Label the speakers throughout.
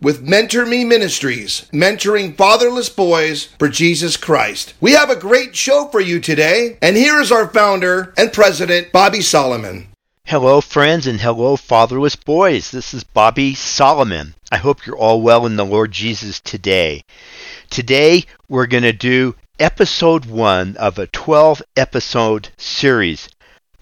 Speaker 1: with Mentor Me Ministries, mentoring fatherless boys for Jesus Christ. We have a great show for you today, and here is our founder and president, Bobby Solomon.
Speaker 2: Hello, friends, and hello, fatherless boys. This is Bobby Solomon. I hope you're all well in the Lord Jesus today. Today, we're going to do episode one of a 12 episode series.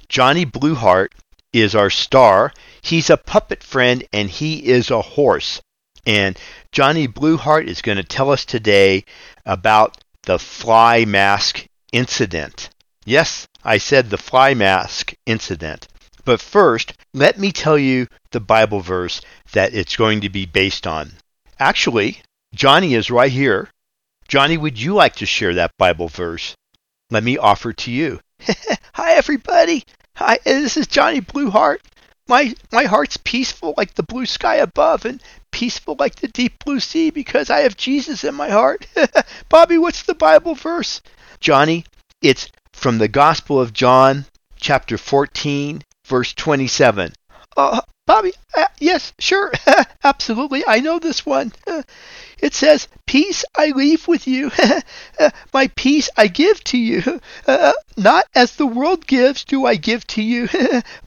Speaker 2: Johnny Blueheart is our star. He's a puppet friend and he is a horse. And Johnny Blueheart is going to tell us today about the fly mask incident. Yes, I said the fly mask incident. But first, let me tell you the Bible verse that it's going to be based on. Actually, Johnny is right here. Johnny, would you like to share that Bible verse? Let me offer to you. Hi, everybody. Hi, this is Johnny Blueheart. My my heart's peaceful like the blue sky above and peaceful like the deep blue sea because I have Jesus in my heart. Bobby, what's the Bible verse? Johnny, it's from the Gospel of John, chapter 14, verse 27. Uh, Bobby, uh, yes, sure, absolutely. I know this one. It says, Peace I leave with you, my peace I give to you. Uh, not as the world gives do I give to you.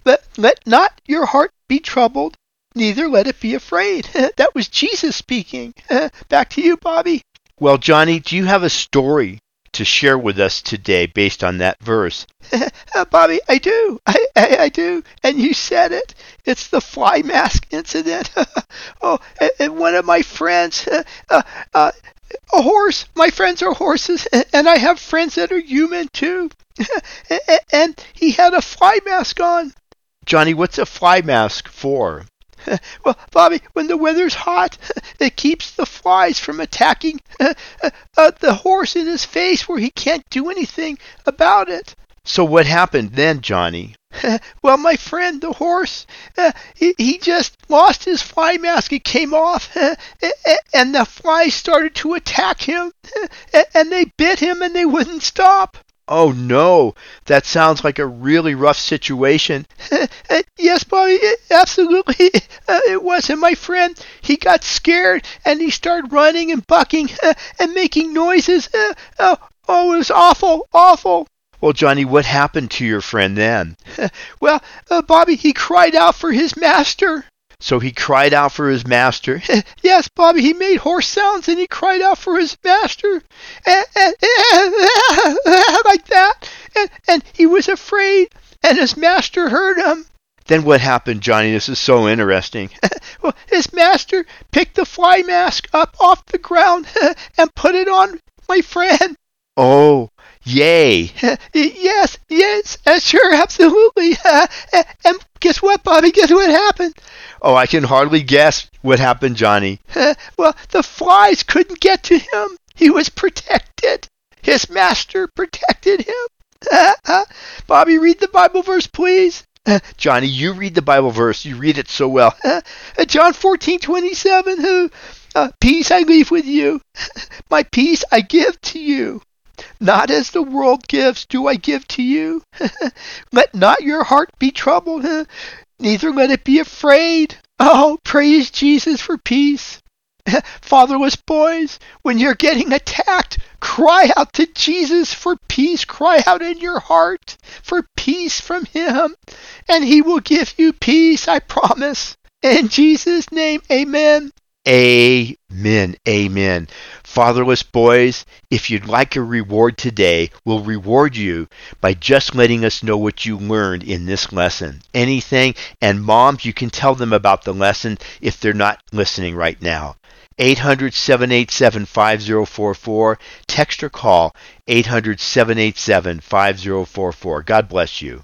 Speaker 2: let, let not your heart be troubled, neither let it be afraid. that was Jesus speaking. Back to you, Bobby. Well, Johnny, do you have a story to share with us today based on that verse. Bobby, I do. I, I, I, do. And you said it. It's the fly mask incident. oh, and, and, one of my friends, uh, uh, a horse. My friends are horses, and I have friends that are human too. and he had a fly mask on. Johnny, what's a fly mask for? well, Bobby, when the weather's hot, it keeps the flies from attacking uh, the horse in his face where he can't do anything about it. So what happened then, Johnny? well, my friend, the horse, uh, he, he just lost his fly mask. It came off, and the flies started to attack him, and they bit him, and they wouldn't stop. Oh no, that sounds like a really rough situation. Yes, Bobby, it, absolutely. Uh, it was. And my friend, he got scared and he started running and bucking uh, and making noises. Uh, oh, oh, it was awful, awful. Well, Johnny, what happened to your friend then? well, uh, Bobby, he cried out for his master. So he cried out for his master. yes, Bobby, he made horse sounds and he cried out for his master. And, and, and, like that. And, and he was afraid, and his master heard him. Then what happened, Johnny? This is so interesting. well, his master picked the fly mask up off the ground and put it on my friend. Oh, yay. yes, yes, uh, sure, absolutely. and guess what, Bobby? Guess what happened? Oh, I can hardly guess what happened, Johnny. well, the flies couldn't get to him. He was protected. His master protected him. Bobby, read the Bible verse, please. Eh, Johnny, you read the Bible verse. You read it so well. Eh, eh, John 14, 27. Uh, peace I leave with you. My peace I give to you. Not as the world gives do I give to you. let not your heart be troubled, neither let it be afraid. Oh, praise Jesus for peace. Fatherless boys, when you're getting attacked, cry out to Jesus for peace. Cry out in your heart for peace from Him, and He will give you peace, I promise. In Jesus' name, amen. Amen. Amen. Fatherless boys, if you'd like a reward today, we'll reward you by just letting us know what you learned in this lesson. Anything. And moms, you can tell them about the lesson if they're not listening right now. 800 787 5044. Text or call 800 787 5044. God bless you.